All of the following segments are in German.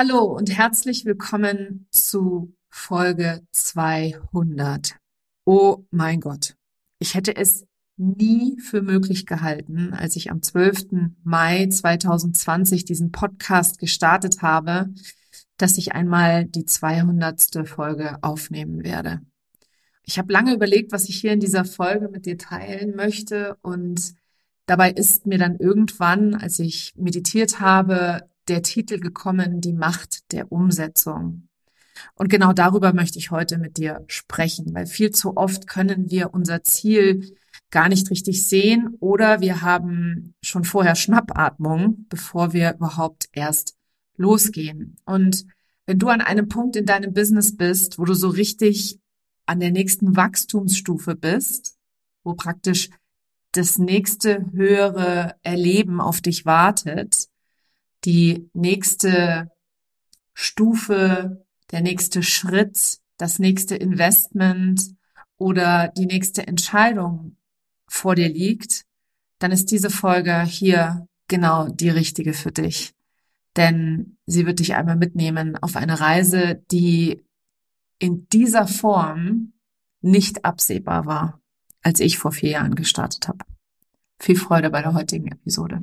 Hallo und herzlich willkommen zu Folge 200. Oh mein Gott, ich hätte es nie für möglich gehalten, als ich am 12. Mai 2020 diesen Podcast gestartet habe, dass ich einmal die 200. Folge aufnehmen werde. Ich habe lange überlegt, was ich hier in dieser Folge mit dir teilen möchte und dabei ist mir dann irgendwann, als ich meditiert habe, der Titel gekommen, die Macht der Umsetzung. Und genau darüber möchte ich heute mit dir sprechen, weil viel zu oft können wir unser Ziel gar nicht richtig sehen oder wir haben schon vorher Schnappatmung, bevor wir überhaupt erst losgehen. Und wenn du an einem Punkt in deinem Business bist, wo du so richtig an der nächsten Wachstumsstufe bist, wo praktisch das nächste höhere Erleben auf dich wartet, die nächste Stufe, der nächste Schritt, das nächste Investment oder die nächste Entscheidung vor dir liegt, dann ist diese Folge hier genau die richtige für dich. Denn sie wird dich einmal mitnehmen auf eine Reise, die in dieser Form nicht absehbar war, als ich vor vier Jahren gestartet habe. Viel Freude bei der heutigen Episode.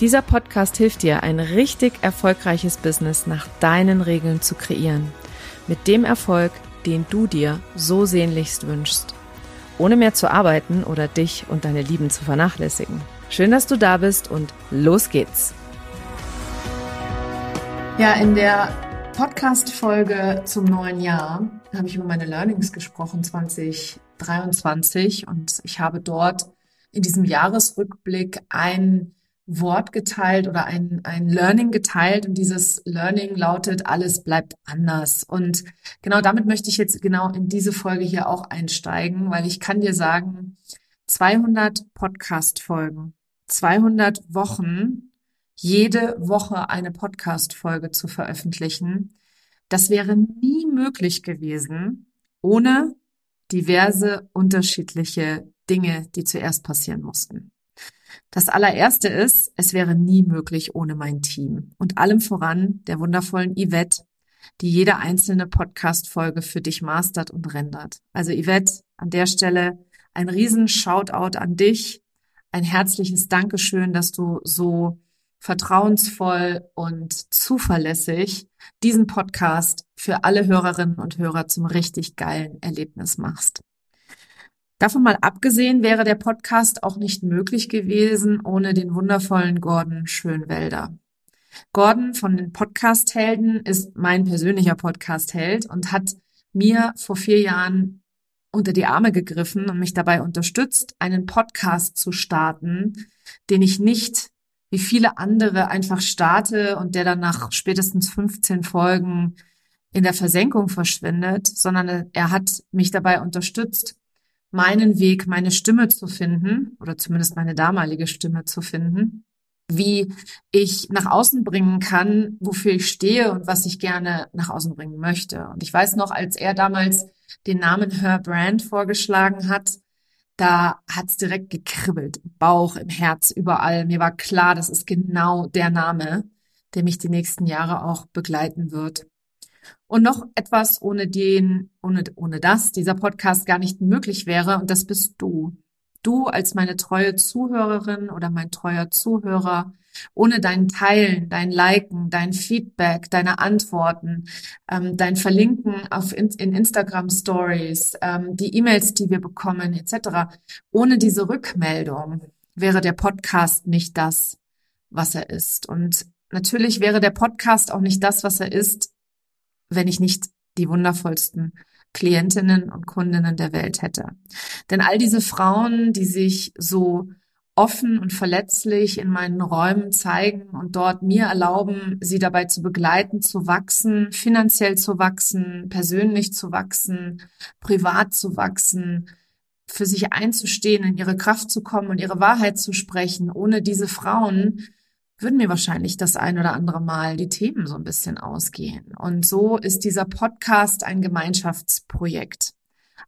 Dieser Podcast hilft dir, ein richtig erfolgreiches Business nach deinen Regeln zu kreieren. Mit dem Erfolg, den du dir so sehnlichst wünschst. Ohne mehr zu arbeiten oder dich und deine Lieben zu vernachlässigen. Schön, dass du da bist und los geht's. Ja, in der Podcast-Folge zum neuen Jahr habe ich über meine Learnings gesprochen, 2023. Und ich habe dort in diesem Jahresrückblick ein Wort geteilt oder ein, ein Learning geteilt und dieses Learning lautet, alles bleibt anders. Und genau damit möchte ich jetzt genau in diese Folge hier auch einsteigen, weil ich kann dir sagen, 200 Podcast-Folgen, 200 Wochen, jede Woche eine Podcast-Folge zu veröffentlichen, das wäre nie möglich gewesen ohne diverse unterschiedliche Dinge, die zuerst passieren mussten. Das allererste ist, es wäre nie möglich ohne mein Team und allem voran der wundervollen Yvette, die jede einzelne Podcast-Folge für dich mastert und rendert. Also Yvette, an der Stelle ein riesen Shoutout an dich, ein herzliches Dankeschön, dass du so vertrauensvoll und zuverlässig diesen Podcast für alle Hörerinnen und Hörer zum richtig geilen Erlebnis machst. Davon mal abgesehen wäre der Podcast auch nicht möglich gewesen ohne den wundervollen Gordon Schönwelder. Gordon von den Podcast-Helden ist mein persönlicher Podcast-Held und hat mir vor vier Jahren unter die Arme gegriffen und mich dabei unterstützt, einen Podcast zu starten, den ich nicht wie viele andere einfach starte und der dann nach spätestens 15 Folgen in der Versenkung verschwindet, sondern er hat mich dabei unterstützt, meinen Weg, meine Stimme zu finden oder zumindest meine damalige Stimme zu finden, wie ich nach außen bringen kann, wofür ich stehe und was ich gerne nach außen bringen möchte. Und ich weiß noch, als er damals den Namen Her Brand vorgeschlagen hat, da hat's direkt gekribbelt, Bauch, im Herz, überall. Mir war klar, das ist genau der Name, der mich die nächsten Jahre auch begleiten wird. Und noch etwas, ohne den, ohne, ohne das dieser Podcast gar nicht möglich wäre, und das bist du. Du als meine treue Zuhörerin oder mein treuer Zuhörer, ohne dein Teilen, dein Liken, dein Feedback, deine Antworten, ähm, dein Verlinken auf in, in Instagram Stories, ähm, die E-Mails, die wir bekommen, etc. Ohne diese Rückmeldung wäre der Podcast nicht das, was er ist. Und natürlich wäre der Podcast auch nicht das, was er ist, wenn ich nicht die wundervollsten Klientinnen und Kundinnen der Welt hätte. Denn all diese Frauen, die sich so offen und verletzlich in meinen Räumen zeigen und dort mir erlauben, sie dabei zu begleiten, zu wachsen, finanziell zu wachsen, persönlich zu wachsen, privat zu wachsen, für sich einzustehen, in ihre Kraft zu kommen und ihre Wahrheit zu sprechen. Ohne diese Frauen würden mir wahrscheinlich das ein oder andere Mal die Themen so ein bisschen ausgehen. Und so ist dieser Podcast ein Gemeinschaftsprojekt.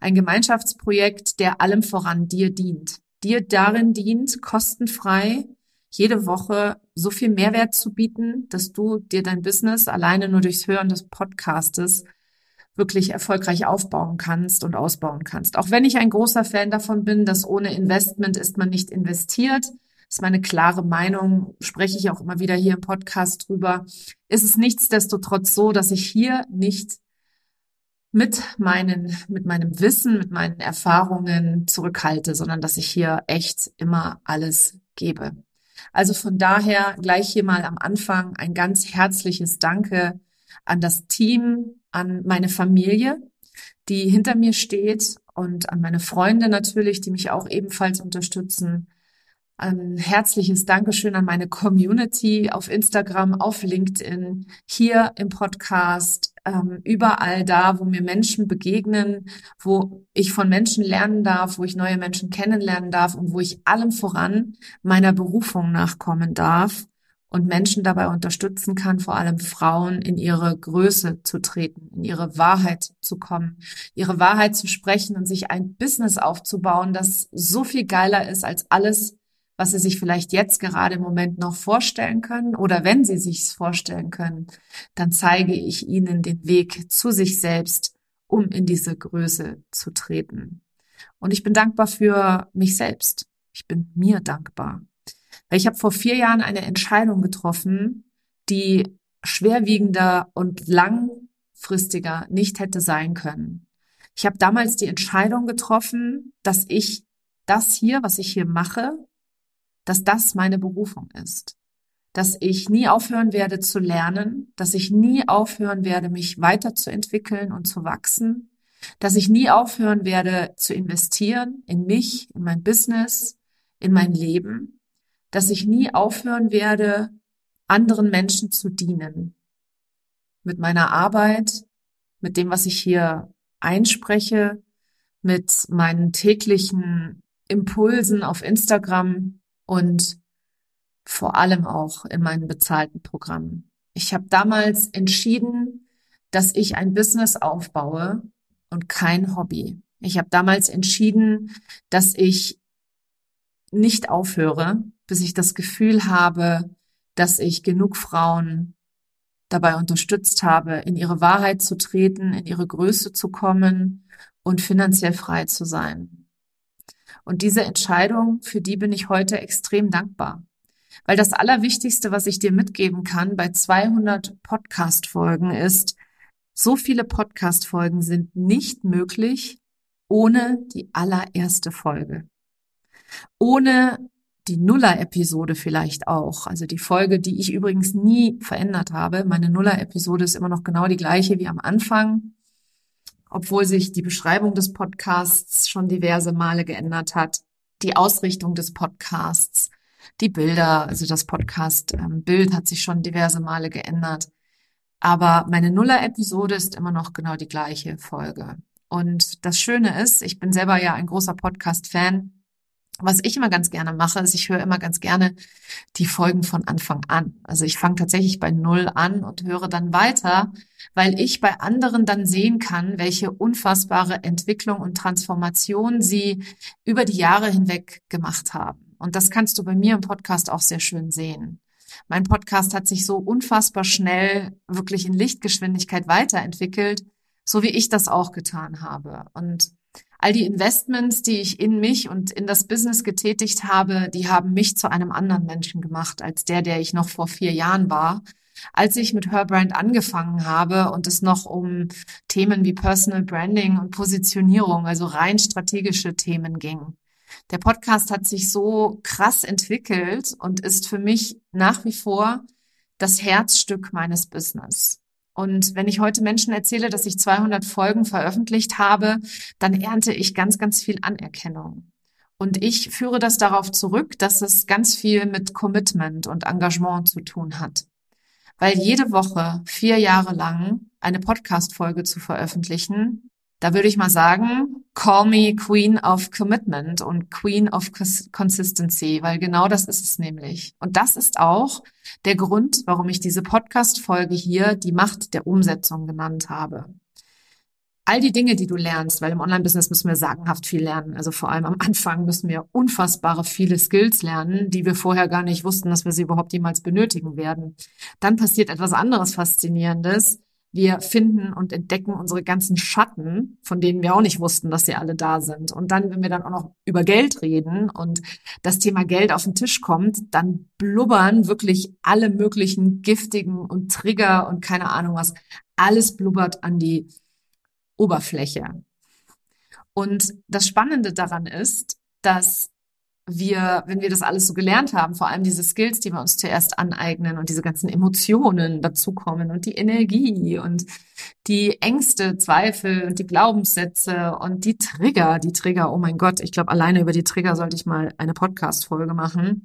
Ein Gemeinschaftsprojekt, der allem voran dir dient dir darin dient, kostenfrei jede Woche so viel Mehrwert zu bieten, dass du dir dein Business alleine nur durchs Hören des Podcastes wirklich erfolgreich aufbauen kannst und ausbauen kannst. Auch wenn ich ein großer Fan davon bin, dass ohne Investment ist man nicht investiert, ist meine klare Meinung, spreche ich auch immer wieder hier im Podcast drüber, ist es nichtsdestotrotz so, dass ich hier nicht mit meinen, mit meinem Wissen, mit meinen Erfahrungen zurückhalte, sondern dass ich hier echt immer alles gebe. Also von daher gleich hier mal am Anfang ein ganz herzliches Danke an das Team, an meine Familie, die hinter mir steht und an meine Freunde natürlich, die mich auch ebenfalls unterstützen. Ein herzliches Dankeschön an meine Community auf Instagram, auf LinkedIn, hier im Podcast, ähm, überall da, wo mir Menschen begegnen, wo ich von Menschen lernen darf, wo ich neue Menschen kennenlernen darf und wo ich allem voran meiner Berufung nachkommen darf und Menschen dabei unterstützen kann, vor allem Frauen in ihre Größe zu treten, in ihre Wahrheit zu kommen, ihre Wahrheit zu sprechen und sich ein Business aufzubauen, das so viel geiler ist als alles, was sie sich vielleicht jetzt gerade im Moment noch vorstellen können oder wenn sie sich's vorstellen können, dann zeige ich ihnen den Weg zu sich selbst, um in diese Größe zu treten. Und ich bin dankbar für mich selbst. Ich bin mir dankbar. Weil ich habe vor vier Jahren eine Entscheidung getroffen, die schwerwiegender und langfristiger nicht hätte sein können. Ich habe damals die Entscheidung getroffen, dass ich das hier, was ich hier mache, dass das meine Berufung ist. Dass ich nie aufhören werde zu lernen, dass ich nie aufhören werde, mich weiterzuentwickeln und zu wachsen, dass ich nie aufhören werde zu investieren in mich, in mein Business, in mein Leben, dass ich nie aufhören werde, anderen Menschen zu dienen. Mit meiner Arbeit, mit dem, was ich hier einspreche, mit meinen täglichen Impulsen auf Instagram, und vor allem auch in meinen bezahlten Programmen. Ich habe damals entschieden, dass ich ein Business aufbaue und kein Hobby. Ich habe damals entschieden, dass ich nicht aufhöre, bis ich das Gefühl habe, dass ich genug Frauen dabei unterstützt habe, in ihre Wahrheit zu treten, in ihre Größe zu kommen und finanziell frei zu sein. Und diese Entscheidung, für die bin ich heute extrem dankbar. Weil das Allerwichtigste, was ich dir mitgeben kann bei 200 Podcast-Folgen ist, so viele Podcast-Folgen sind nicht möglich ohne die allererste Folge. Ohne die Nuller-Episode vielleicht auch. Also die Folge, die ich übrigens nie verändert habe. Meine Nuller-Episode ist immer noch genau die gleiche wie am Anfang obwohl sich die Beschreibung des Podcasts schon diverse Male geändert hat, die Ausrichtung des Podcasts, die Bilder, also das Podcast-Bild ähm, hat sich schon diverse Male geändert. Aber meine Nuller-Episode ist immer noch genau die gleiche Folge. Und das Schöne ist, ich bin selber ja ein großer Podcast-Fan was ich immer ganz gerne mache, ist, ich höre immer ganz gerne die Folgen von Anfang an. Also ich fange tatsächlich bei Null an und höre dann weiter, weil ich bei anderen dann sehen kann, welche unfassbare Entwicklung und Transformation sie über die Jahre hinweg gemacht haben. Und das kannst du bei mir im Podcast auch sehr schön sehen. Mein Podcast hat sich so unfassbar schnell wirklich in Lichtgeschwindigkeit weiterentwickelt, so wie ich das auch getan habe. Und all die Investments, die ich in mich und in das Business getätigt habe, die haben mich zu einem anderen Menschen gemacht als der, der ich noch vor vier Jahren war. Als ich mit Herbrand angefangen habe und es noch um Themen wie Personal Branding und Positionierung, also rein strategische Themen ging. Der Podcast hat sich so krass entwickelt und ist für mich nach wie vor das Herzstück meines Business. Und wenn ich heute Menschen erzähle, dass ich 200 Folgen veröffentlicht habe, dann ernte ich ganz, ganz viel Anerkennung. Und ich führe das darauf zurück, dass es ganz viel mit Commitment und Engagement zu tun hat. Weil jede Woche vier Jahre lang eine Podcast-Folge zu veröffentlichen, da würde ich mal sagen, call me Queen of Commitment und Queen of Consistency, weil genau das ist es nämlich. Und das ist auch der Grund, warum ich diese Podcast-Folge hier die Macht der Umsetzung genannt habe all die Dinge, die du lernst, weil im Online-Business müssen wir sagenhaft viel lernen. Also vor allem am Anfang müssen wir unfassbare viele Skills lernen, die wir vorher gar nicht wussten, dass wir sie überhaupt jemals benötigen werden. Dann passiert etwas anderes Faszinierendes. Wir finden und entdecken unsere ganzen Schatten, von denen wir auch nicht wussten, dass sie alle da sind. Und dann, wenn wir dann auch noch über Geld reden und das Thema Geld auf den Tisch kommt, dann blubbern wirklich alle möglichen giftigen und Trigger und keine Ahnung was. Alles blubbert an die Oberfläche. Und das Spannende daran ist, dass wir, wenn wir das alles so gelernt haben, vor allem diese Skills, die wir uns zuerst aneignen und diese ganzen Emotionen dazukommen und die Energie und die Ängste, Zweifel und die Glaubenssätze und die Trigger, die Trigger, oh mein Gott, ich glaube, alleine über die Trigger sollte ich mal eine Podcast-Folge machen.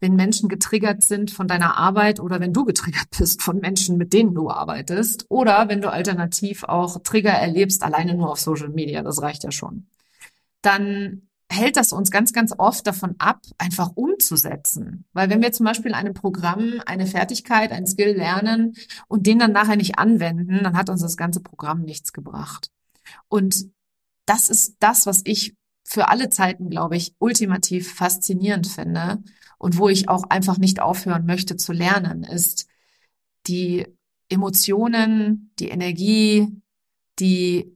Wenn Menschen getriggert sind von deiner Arbeit oder wenn du getriggert bist von Menschen, mit denen du arbeitest oder wenn du alternativ auch Trigger erlebst, alleine nur auf Social Media, das reicht ja schon, dann hält das uns ganz, ganz oft davon ab, einfach umzusetzen. Weil wenn wir zum Beispiel in einem Programm eine Fertigkeit, ein Skill lernen und den dann nachher nicht anwenden, dann hat uns das ganze Programm nichts gebracht. Und das ist das, was ich für alle Zeiten, glaube ich, ultimativ faszinierend finde und wo ich auch einfach nicht aufhören möchte zu lernen, ist die Emotionen, die Energie, die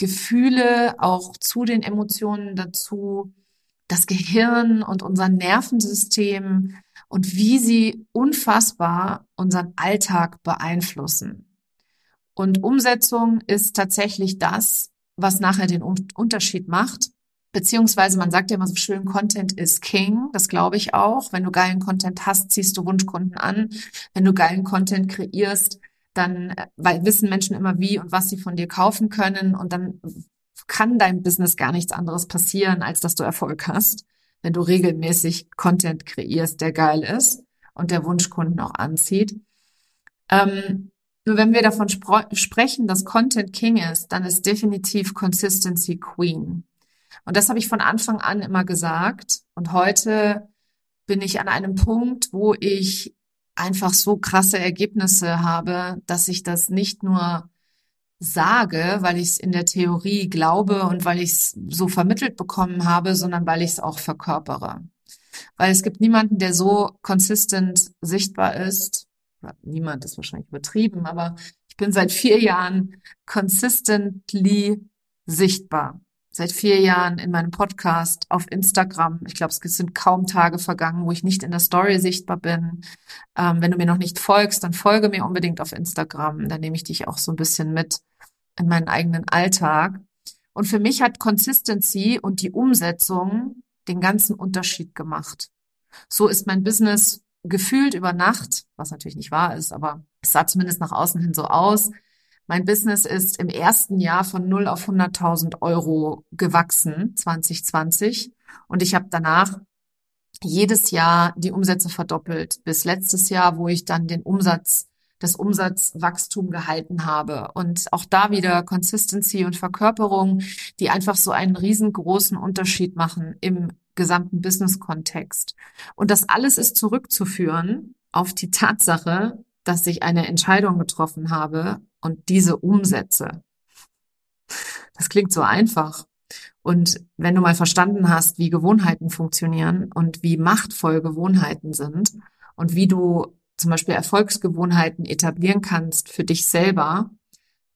Gefühle auch zu den Emotionen dazu, das Gehirn und unser Nervensystem und wie sie unfassbar unseren Alltag beeinflussen. Und Umsetzung ist tatsächlich das, was nachher den Unterschied macht Beziehungsweise man sagt ja immer so schön, Content is King. Das glaube ich auch. Wenn du geilen Content hast, ziehst du Wunschkunden an. Wenn du geilen Content kreierst, dann äh, weil wissen Menschen immer wie und was sie von dir kaufen können. Und dann kann dein Business gar nichts anderes passieren, als dass du Erfolg hast, wenn du regelmäßig Content kreierst, der geil ist und der Wunschkunden auch anzieht. Ähm, nur wenn wir davon sprechen, dass Content King ist, dann ist definitiv Consistency Queen. Und das habe ich von Anfang an immer gesagt. Und heute bin ich an einem Punkt, wo ich einfach so krasse Ergebnisse habe, dass ich das nicht nur sage, weil ich es in der Theorie glaube und weil ich es so vermittelt bekommen habe, sondern weil ich es auch verkörpere. Weil es gibt niemanden, der so konsistent sichtbar ist. Niemand ist wahrscheinlich übertrieben, aber ich bin seit vier Jahren consistently sichtbar seit vier Jahren in meinem Podcast auf Instagram. Ich glaube, es sind kaum Tage vergangen, wo ich nicht in der Story sichtbar bin. Ähm, wenn du mir noch nicht folgst, dann folge mir unbedingt auf Instagram. Dann nehme ich dich auch so ein bisschen mit in meinen eigenen Alltag. Und für mich hat Consistency und die Umsetzung den ganzen Unterschied gemacht. So ist mein Business gefühlt über Nacht, was natürlich nicht wahr ist, aber es sah zumindest nach außen hin so aus, mein Business ist im ersten Jahr von 0 auf 100.000 Euro gewachsen, 2020. Und ich habe danach jedes Jahr die Umsätze verdoppelt, bis letztes Jahr, wo ich dann den Umsatz, das Umsatzwachstum gehalten habe. Und auch da wieder Consistency und Verkörperung, die einfach so einen riesengroßen Unterschied machen im gesamten Business-Kontext. Und das alles ist zurückzuführen auf die Tatsache, dass ich eine Entscheidung getroffen habe, und diese umsetze. Das klingt so einfach. Und wenn du mal verstanden hast, wie Gewohnheiten funktionieren und wie machtvoll Gewohnheiten sind und wie du zum Beispiel Erfolgsgewohnheiten etablieren kannst für dich selber,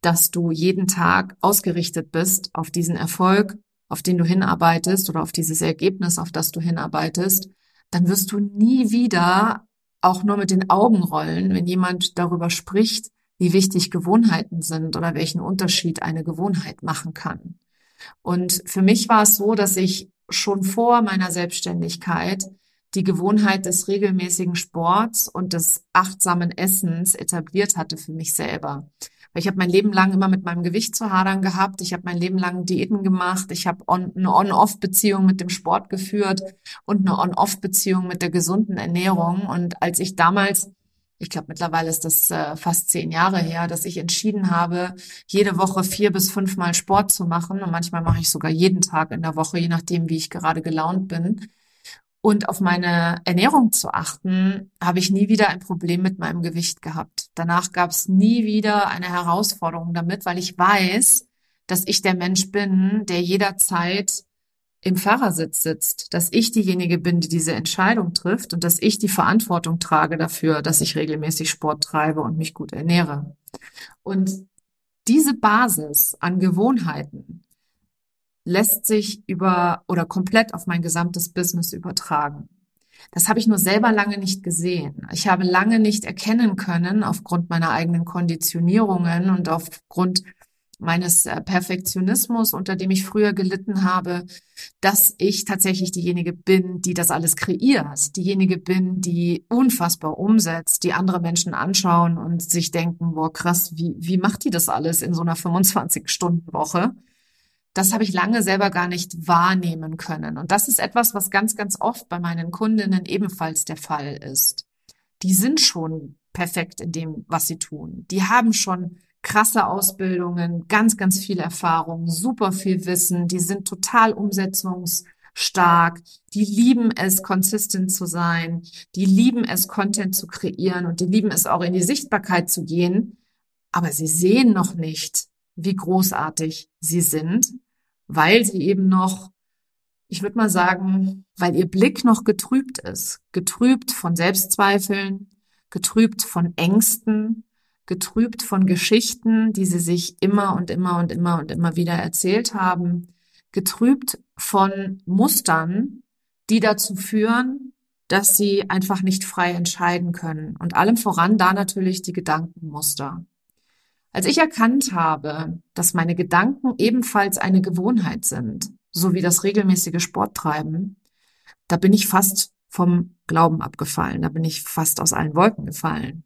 dass du jeden Tag ausgerichtet bist auf diesen Erfolg, auf den du hinarbeitest oder auf dieses Ergebnis, auf das du hinarbeitest, dann wirst du nie wieder auch nur mit den Augen rollen, wenn jemand darüber spricht, wie wichtig Gewohnheiten sind oder welchen Unterschied eine Gewohnheit machen kann. Und für mich war es so, dass ich schon vor meiner Selbstständigkeit die Gewohnheit des regelmäßigen Sports und des achtsamen Essens etabliert hatte für mich selber. Ich habe mein Leben lang immer mit meinem Gewicht zu hadern gehabt. Ich habe mein Leben lang Diäten gemacht. Ich habe on, eine On-Off-Beziehung mit dem Sport geführt und eine On-Off-Beziehung mit der gesunden Ernährung. Und als ich damals ich glaube, mittlerweile ist das äh, fast zehn Jahre her, dass ich entschieden habe, jede Woche vier bis fünfmal Sport zu machen. Und manchmal mache ich sogar jeden Tag in der Woche, je nachdem, wie ich gerade gelaunt bin. Und auf meine Ernährung zu achten, habe ich nie wieder ein Problem mit meinem Gewicht gehabt. Danach gab es nie wieder eine Herausforderung damit, weil ich weiß, dass ich der Mensch bin, der jederzeit im Fahrersitz sitzt, dass ich diejenige bin, die diese Entscheidung trifft und dass ich die Verantwortung trage dafür, dass ich regelmäßig Sport treibe und mich gut ernähre. Und diese Basis an Gewohnheiten lässt sich über oder komplett auf mein gesamtes Business übertragen. Das habe ich nur selber lange nicht gesehen. Ich habe lange nicht erkennen können, aufgrund meiner eigenen Konditionierungen und aufgrund meines äh, Perfektionismus, unter dem ich früher gelitten habe, dass ich tatsächlich diejenige bin, die das alles kreiert, diejenige bin, die unfassbar umsetzt, die andere Menschen anschauen und sich denken, boah, krass, wie, wie macht die das alles in so einer 25-Stunden-Woche? Das habe ich lange selber gar nicht wahrnehmen können. Und das ist etwas, was ganz, ganz oft bei meinen Kundinnen ebenfalls der Fall ist. Die sind schon perfekt in dem, was sie tun. Die haben schon krasse Ausbildungen, ganz, ganz viel Erfahrung, super viel Wissen, die sind total umsetzungsstark, die lieben es, consistent zu sein, die lieben es, Content zu kreieren und die lieben es auch in die Sichtbarkeit zu gehen, aber sie sehen noch nicht, wie großartig sie sind, weil sie eben noch, ich würde mal sagen, weil ihr Blick noch getrübt ist, getrübt von Selbstzweifeln, getrübt von Ängsten, getrübt von Geschichten, die sie sich immer und immer und immer und immer wieder erzählt haben, getrübt von Mustern, die dazu führen, dass sie einfach nicht frei entscheiden können. Und allem voran da natürlich die Gedankenmuster. Als ich erkannt habe, dass meine Gedanken ebenfalls eine Gewohnheit sind, so wie das regelmäßige Sporttreiben, da bin ich fast vom Glauben abgefallen, da bin ich fast aus allen Wolken gefallen.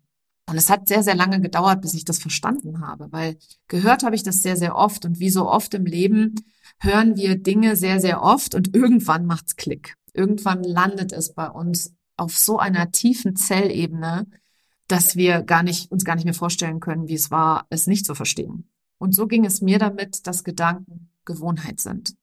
Und es hat sehr, sehr lange gedauert, bis ich das verstanden habe, weil gehört habe ich das sehr, sehr oft. Und wie so oft im Leben hören wir Dinge sehr, sehr oft und irgendwann macht's Klick. Irgendwann landet es bei uns auf so einer tiefen Zellebene, dass wir gar nicht, uns gar nicht mehr vorstellen können, wie es war, es nicht zu verstehen. Und so ging es mir damit, dass Gedanken Gewohnheit sind.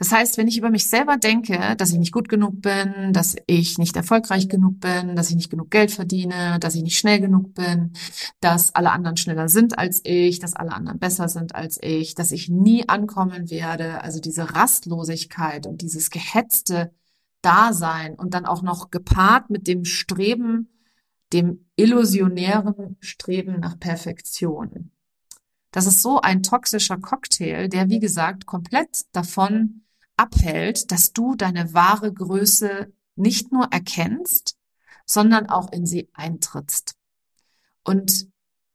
Das heißt, wenn ich über mich selber denke, dass ich nicht gut genug bin, dass ich nicht erfolgreich genug bin, dass ich nicht genug Geld verdiene, dass ich nicht schnell genug bin, dass alle anderen schneller sind als ich, dass alle anderen besser sind als ich, dass ich nie ankommen werde, also diese Rastlosigkeit und dieses gehetzte Dasein und dann auch noch gepaart mit dem Streben, dem illusionären Streben nach Perfektion. Das ist so ein toxischer Cocktail, der, wie gesagt, komplett davon abhält, dass du deine wahre Größe nicht nur erkennst, sondern auch in sie eintrittst. Und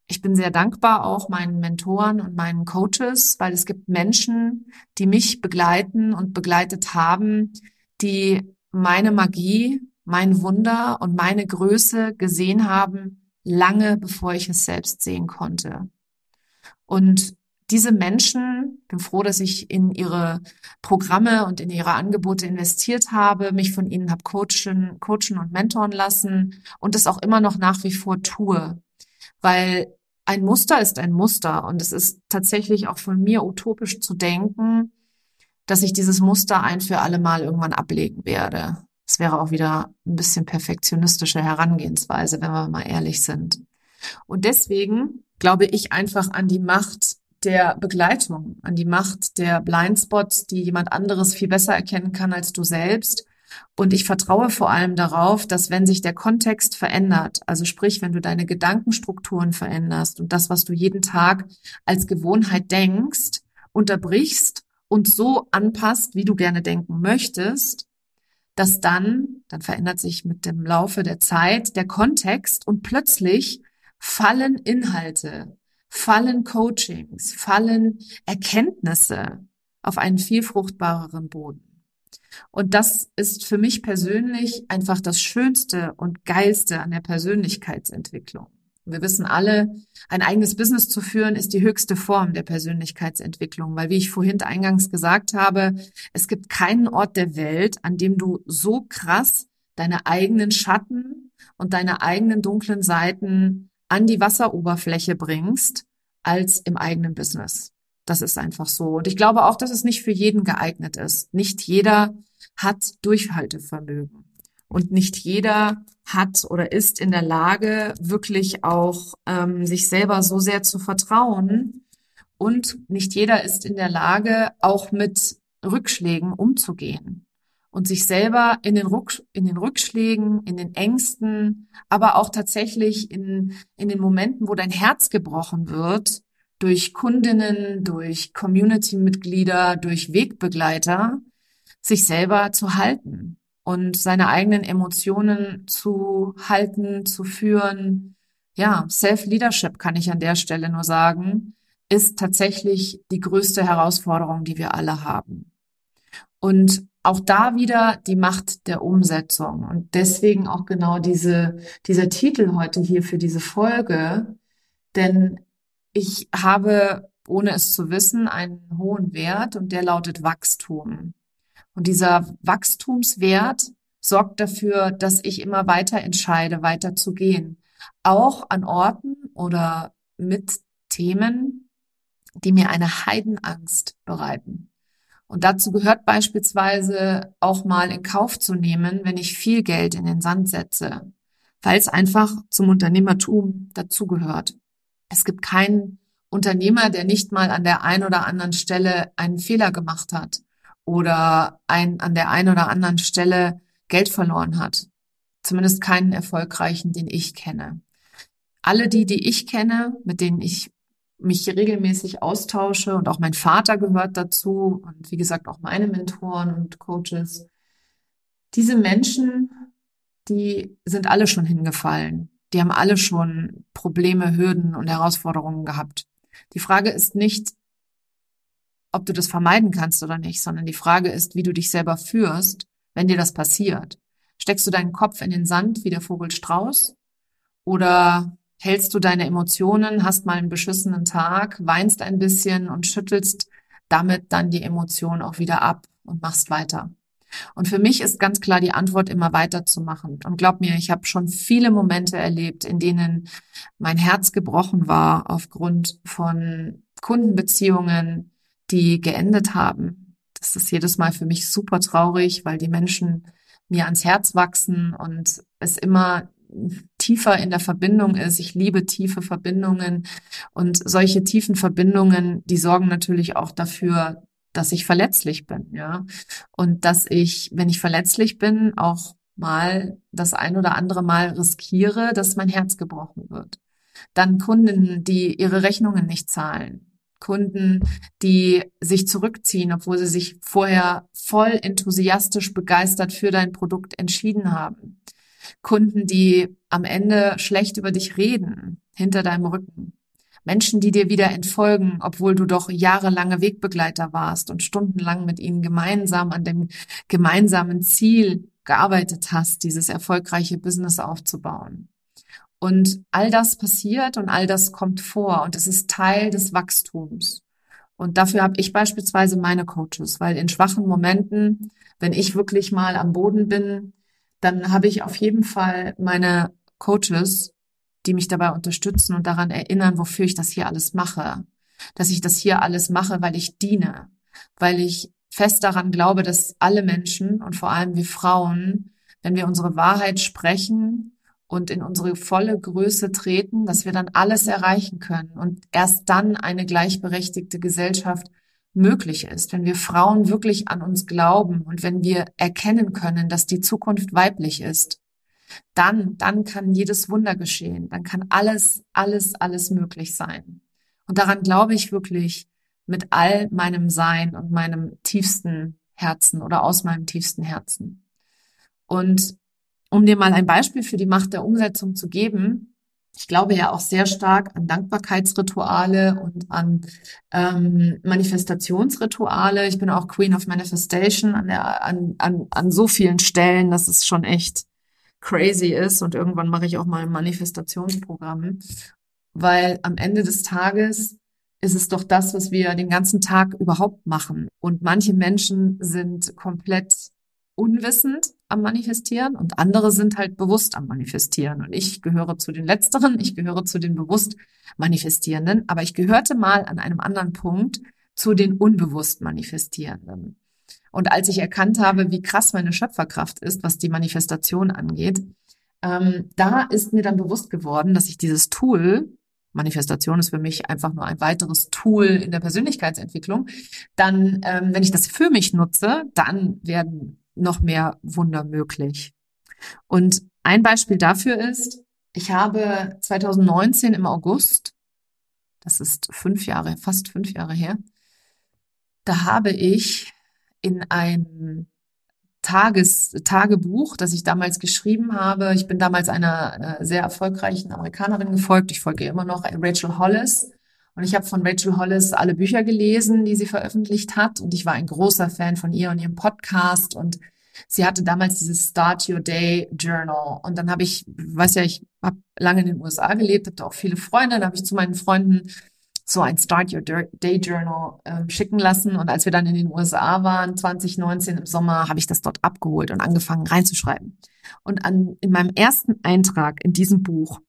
ich bin sehr dankbar auch meinen Mentoren und meinen Coaches, weil es gibt Menschen, die mich begleiten und begleitet haben, die meine Magie, mein Wunder und meine Größe gesehen haben, lange bevor ich es selbst sehen konnte. Und diese Menschen, bin froh, dass ich in ihre Programme und in ihre Angebote investiert habe, mich von ihnen habe coachen, coachen und mentoren lassen und das auch immer noch nach wie vor tue. Weil ein Muster ist ein Muster und es ist tatsächlich auch von mir utopisch zu denken, dass ich dieses Muster ein für alle Mal irgendwann ablegen werde. Es wäre auch wieder ein bisschen perfektionistische Herangehensweise, wenn wir mal ehrlich sind. Und deswegen glaube ich einfach an die Macht der Begleitung, an die Macht der Blindspots, die jemand anderes viel besser erkennen kann als du selbst. Und ich vertraue vor allem darauf, dass wenn sich der Kontext verändert, also sprich, wenn du deine Gedankenstrukturen veränderst und das, was du jeden Tag als Gewohnheit denkst, unterbrichst und so anpasst, wie du gerne denken möchtest, dass dann, dann verändert sich mit dem Laufe der Zeit der Kontext und plötzlich fallen Inhalte, fallen Coachings, fallen Erkenntnisse auf einen viel fruchtbareren Boden. Und das ist für mich persönlich einfach das Schönste und Geilste an der Persönlichkeitsentwicklung. Wir wissen alle, ein eigenes Business zu führen ist die höchste Form der Persönlichkeitsentwicklung, weil wie ich vorhin eingangs gesagt habe, es gibt keinen Ort der Welt, an dem du so krass deine eigenen Schatten und deine eigenen dunklen Seiten an die Wasseroberfläche bringst, als im eigenen Business. Das ist einfach so. Und ich glaube auch, dass es nicht für jeden geeignet ist. Nicht jeder hat Durchhaltevermögen. Und nicht jeder hat oder ist in der Lage, wirklich auch ähm, sich selber so sehr zu vertrauen. Und nicht jeder ist in der Lage, auch mit Rückschlägen umzugehen und sich selber in den, Ruck, in den Rückschlägen, in den Ängsten, aber auch tatsächlich in, in den Momenten, wo dein Herz gebrochen wird, durch Kundinnen, durch Community-Mitglieder, durch Wegbegleiter, sich selber zu halten und seine eigenen Emotionen zu halten, zu führen. Ja, Self-Leadership kann ich an der Stelle nur sagen, ist tatsächlich die größte Herausforderung, die wir alle haben. Und auch da wieder die Macht der Umsetzung. Und deswegen auch genau diese, dieser Titel heute hier für diese Folge. Denn ich habe, ohne es zu wissen, einen hohen Wert und der lautet Wachstum. Und dieser Wachstumswert sorgt dafür, dass ich immer weiter entscheide, weiter zu gehen. Auch an Orten oder mit Themen, die mir eine Heidenangst bereiten. Und dazu gehört beispielsweise auch mal in Kauf zu nehmen, wenn ich viel Geld in den Sand setze, weil es einfach zum Unternehmertum dazugehört. Es gibt keinen Unternehmer, der nicht mal an der einen oder anderen Stelle einen Fehler gemacht hat oder ein, an der einen oder anderen Stelle Geld verloren hat. Zumindest keinen erfolgreichen, den ich kenne. Alle die, die ich kenne, mit denen ich mich regelmäßig austausche und auch mein Vater gehört dazu und wie gesagt auch meine Mentoren und Coaches. Diese Menschen, die sind alle schon hingefallen. Die haben alle schon Probleme, Hürden und Herausforderungen gehabt. Die Frage ist nicht, ob du das vermeiden kannst oder nicht, sondern die Frage ist, wie du dich selber führst, wenn dir das passiert. Steckst du deinen Kopf in den Sand wie der Vogel Strauß oder hältst du deine Emotionen, hast mal einen beschissenen Tag, weinst ein bisschen und schüttelst damit dann die Emotion auch wieder ab und machst weiter. Und für mich ist ganz klar die Antwort immer weiterzumachen. Und glaub mir, ich habe schon viele Momente erlebt, in denen mein Herz gebrochen war aufgrund von Kundenbeziehungen, die geendet haben. Das ist jedes Mal für mich super traurig, weil die Menschen mir ans Herz wachsen und es immer tiefer in der Verbindung ist. Ich liebe tiefe Verbindungen und solche tiefen Verbindungen, die sorgen natürlich auch dafür, dass ich verletzlich bin, ja. Und dass ich, wenn ich verletzlich bin, auch mal das ein oder andere Mal riskiere, dass mein Herz gebrochen wird. Dann Kunden, die ihre Rechnungen nicht zahlen, Kunden, die sich zurückziehen, obwohl sie sich vorher voll enthusiastisch begeistert für dein Produkt entschieden haben. Kunden, die am Ende schlecht über dich reden, hinter deinem Rücken. Menschen, die dir wieder entfolgen, obwohl du doch jahrelange Wegbegleiter warst und stundenlang mit ihnen gemeinsam an dem gemeinsamen Ziel gearbeitet hast, dieses erfolgreiche Business aufzubauen. Und all das passiert und all das kommt vor und es ist Teil des Wachstums. Und dafür habe ich beispielsweise meine Coaches, weil in schwachen Momenten, wenn ich wirklich mal am Boden bin, dann habe ich auf jeden Fall meine Coaches, die mich dabei unterstützen und daran erinnern, wofür ich das hier alles mache. Dass ich das hier alles mache, weil ich diene, weil ich fest daran glaube, dass alle Menschen und vor allem wir Frauen, wenn wir unsere Wahrheit sprechen, und in unsere volle Größe treten, dass wir dann alles erreichen können und erst dann eine gleichberechtigte Gesellschaft möglich ist, wenn wir Frauen wirklich an uns glauben und wenn wir erkennen können, dass die Zukunft weiblich ist, dann, dann kann jedes Wunder geschehen, dann kann alles, alles, alles möglich sein. Und daran glaube ich wirklich mit all meinem Sein und meinem tiefsten Herzen oder aus meinem tiefsten Herzen. Und um dir mal ein Beispiel für die Macht der Umsetzung zu geben, ich glaube ja auch sehr stark an Dankbarkeitsrituale und an ähm, Manifestationsrituale. Ich bin auch Queen of Manifestation an, der, an, an, an so vielen Stellen. Das ist schon echt crazy ist und irgendwann mache ich auch mal ein Manifestationsprogramm, weil am Ende des Tages ist es doch das, was wir den ganzen Tag überhaupt machen. Und manche Menschen sind komplett unwissend am Manifestieren und andere sind halt bewusst am Manifestieren. Und ich gehöre zu den Letzteren, ich gehöre zu den bewusst Manifestierenden, aber ich gehörte mal an einem anderen Punkt zu den unbewusst Manifestierenden. Und als ich erkannt habe, wie krass meine Schöpferkraft ist, was die Manifestation angeht, ähm, da ist mir dann bewusst geworden, dass ich dieses Tool, Manifestation ist für mich einfach nur ein weiteres Tool in der Persönlichkeitsentwicklung, dann, ähm, wenn ich das für mich nutze, dann werden noch mehr Wunder möglich. Und ein Beispiel dafür ist, ich habe 2019 im August, das ist fünf Jahre, fast fünf Jahre her, da habe ich in ein Tages, Tagebuch, das ich damals geschrieben habe. Ich bin damals einer äh, sehr erfolgreichen Amerikanerin gefolgt. Ich folge immer noch Rachel Hollis. Und ich habe von Rachel Hollis alle Bücher gelesen, die sie veröffentlicht hat. Und ich war ein großer Fan von ihr und ihrem Podcast. Und sie hatte damals dieses Start Your Day Journal. Und dann habe ich, weiß ja, ich habe lange in den USA gelebt, da auch viele Freunde. Dann habe ich zu meinen Freunden so ein Start Your Day Journal äh, schicken lassen. Und als wir dann in den USA waren, 2019 im Sommer, habe ich das dort abgeholt und angefangen reinzuschreiben. Und an, in meinem ersten Eintrag in diesem Buch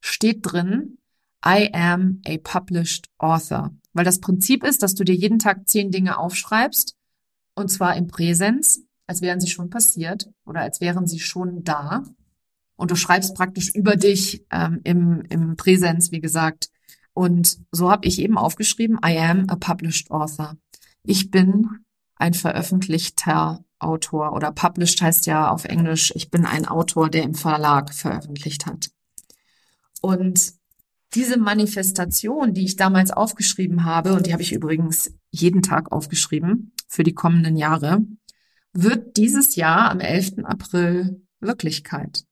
steht drin, I am a published author. Weil das Prinzip ist, dass du dir jeden Tag zehn Dinge aufschreibst, und zwar im Präsens, als wären sie schon passiert oder als wären sie schon da. Und du schreibst praktisch über dich ähm, im, im Präsens, wie gesagt, und so habe ich eben aufgeschrieben, I am a published author. Ich bin ein veröffentlichter Autor oder published heißt ja auf Englisch, ich bin ein Autor, der im Verlag veröffentlicht hat. Und diese Manifestation, die ich damals aufgeschrieben habe, und die habe ich übrigens jeden Tag aufgeschrieben für die kommenden Jahre, wird dieses Jahr am 11. April Wirklichkeit.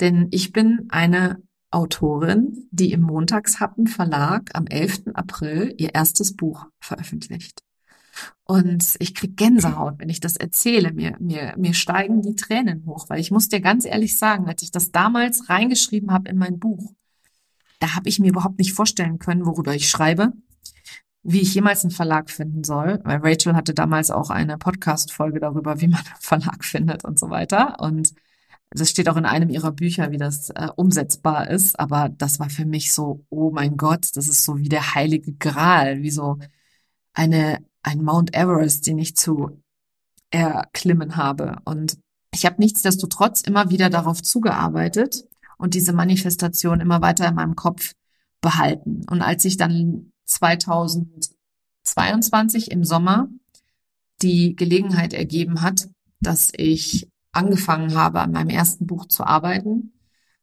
Denn ich bin eine Autorin, die im Montagshappen Verlag am 11. April ihr erstes Buch veröffentlicht. Und ich krieg Gänsehaut, wenn ich das erzähle. Mir, mir, mir steigen die Tränen hoch, weil ich muss dir ganz ehrlich sagen, als ich das damals reingeschrieben habe in mein Buch, da habe ich mir überhaupt nicht vorstellen können, worüber ich schreibe, wie ich jemals einen Verlag finden soll. Weil Rachel hatte damals auch eine Podcast-Folge darüber, wie man einen Verlag findet und so weiter. Und das steht auch in einem ihrer Bücher, wie das äh, umsetzbar ist. Aber das war für mich so, oh mein Gott, das ist so wie der heilige Gral, wie so eine, ein Mount Everest, den ich zu erklimmen habe. Und ich habe nichtsdestotrotz immer wieder darauf zugearbeitet und diese Manifestation immer weiter in meinem Kopf behalten. Und als ich dann 2022 im Sommer die Gelegenheit ergeben hat, dass ich angefangen habe, an meinem ersten Buch zu arbeiten,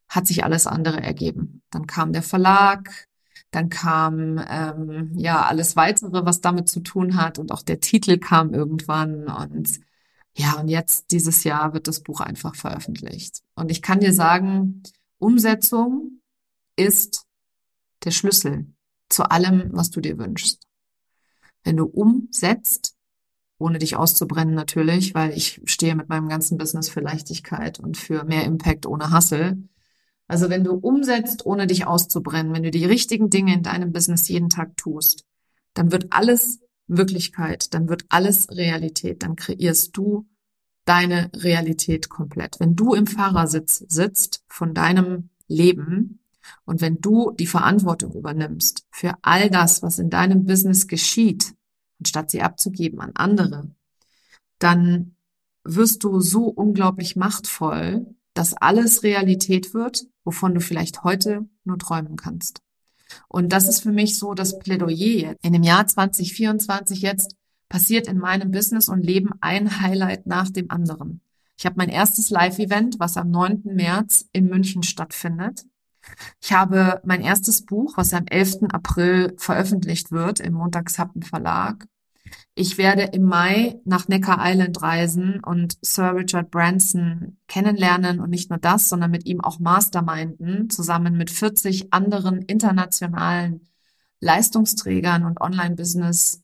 hat sich alles andere ergeben. Dann kam der Verlag, dann kam ähm, ja alles weitere, was damit zu tun hat und auch der Titel kam irgendwann und ja, und jetzt dieses Jahr wird das Buch einfach veröffentlicht. Und ich kann dir sagen, Umsetzung ist der Schlüssel zu allem, was du dir wünschst. Wenn du umsetzt, ohne dich auszubrennen natürlich, weil ich stehe mit meinem ganzen Business für Leichtigkeit und für mehr Impact ohne Hustle. Also wenn du umsetzt, ohne dich auszubrennen, wenn du die richtigen Dinge in deinem Business jeden Tag tust, dann wird alles Wirklichkeit, dann wird alles Realität, dann kreierst du deine Realität komplett. Wenn du im Fahrersitz sitzt von deinem Leben und wenn du die Verantwortung übernimmst für all das, was in deinem Business geschieht, anstatt sie abzugeben an andere, dann wirst du so unglaublich machtvoll, dass alles Realität wird, wovon du vielleicht heute nur träumen kannst. Und das ist für mich so das Plädoyer. In dem Jahr 2024 jetzt passiert in meinem Business und Leben ein Highlight nach dem anderen. Ich habe mein erstes Live-Event, was am 9. März in München stattfindet. Ich habe mein erstes Buch, was am 11. April veröffentlicht wird im Montagshappen Verlag. Ich werde im Mai nach Necker Island reisen und Sir Richard Branson kennenlernen und nicht nur das, sondern mit ihm auch Masterminden zusammen mit 40 anderen internationalen Leistungsträgern und Online-Business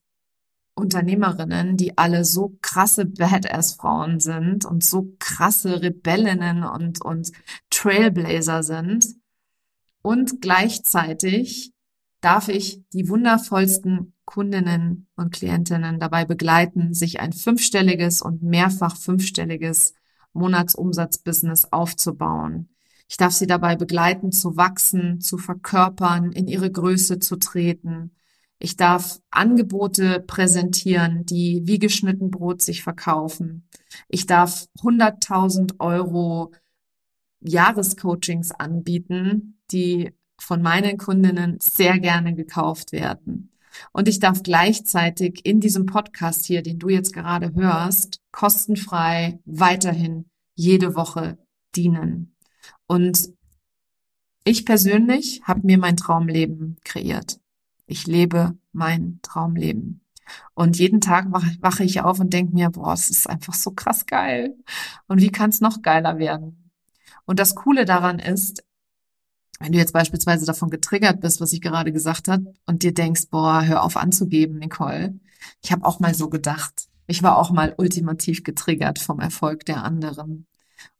Unternehmerinnen, die alle so krasse Badass-Frauen sind und so krasse Rebellinnen und, und Trailblazer sind. Und gleichzeitig darf ich die wundervollsten Kundinnen und Klientinnen dabei begleiten, sich ein fünfstelliges und mehrfach fünfstelliges Monatsumsatzbusiness aufzubauen. Ich darf sie dabei begleiten, zu wachsen, zu verkörpern, in ihre Größe zu treten. Ich darf Angebote präsentieren, die wie geschnitten Brot sich verkaufen. Ich darf 100.000 Euro Jahrescoachings anbieten, die von meinen Kundinnen sehr gerne gekauft werden. Und ich darf gleichzeitig in diesem Podcast hier, den du jetzt gerade hörst, kostenfrei weiterhin jede Woche dienen. Und ich persönlich habe mir mein Traumleben kreiert. Ich lebe mein Traumleben. Und jeden Tag wache ich auf und denke mir, boah, es ist einfach so krass geil. Und wie kann es noch geiler werden? Und das Coole daran ist, wenn du jetzt beispielsweise davon getriggert bist, was ich gerade gesagt habe, und dir denkst, boah, hör auf anzugeben, Nicole. Ich habe auch mal so gedacht. Ich war auch mal ultimativ getriggert vom Erfolg der anderen.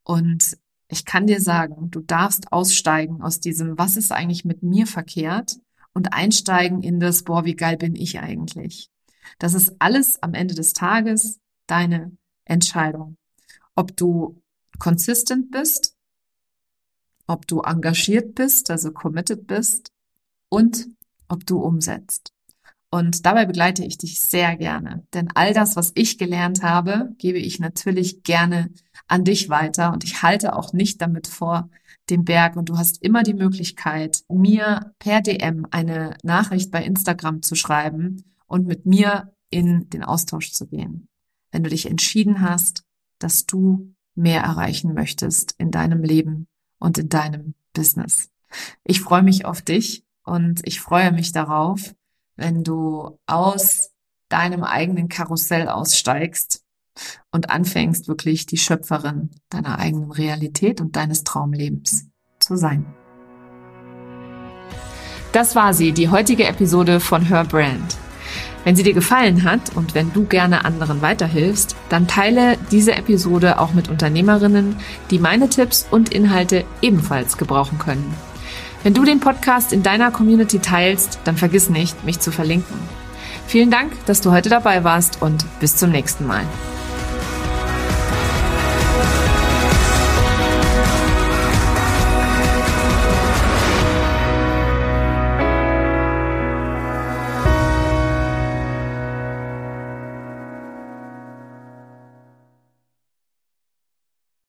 Und ich kann dir sagen, du darfst aussteigen aus diesem, was ist eigentlich mit mir verkehrt und einsteigen in das, boah, wie geil bin ich eigentlich. Das ist alles am Ende des Tages deine Entscheidung. Ob du consistent bist ob du engagiert bist, also committed bist und ob du umsetzt. Und dabei begleite ich dich sehr gerne, denn all das, was ich gelernt habe, gebe ich natürlich gerne an dich weiter und ich halte auch nicht damit vor dem Berg und du hast immer die Möglichkeit, mir per DM eine Nachricht bei Instagram zu schreiben und mit mir in den Austausch zu gehen. Wenn du dich entschieden hast, dass du mehr erreichen möchtest in deinem Leben und in deinem Business. Ich freue mich auf dich und ich freue mich darauf, wenn du aus deinem eigenen Karussell aussteigst und anfängst, wirklich die Schöpferin deiner eigenen Realität und deines Traumlebens zu sein. Das war sie, die heutige Episode von Her Brand. Wenn sie dir gefallen hat und wenn du gerne anderen weiterhilfst, dann teile diese Episode auch mit Unternehmerinnen, die meine Tipps und Inhalte ebenfalls gebrauchen können. Wenn du den Podcast in deiner Community teilst, dann vergiss nicht, mich zu verlinken. Vielen Dank, dass du heute dabei warst und bis zum nächsten Mal.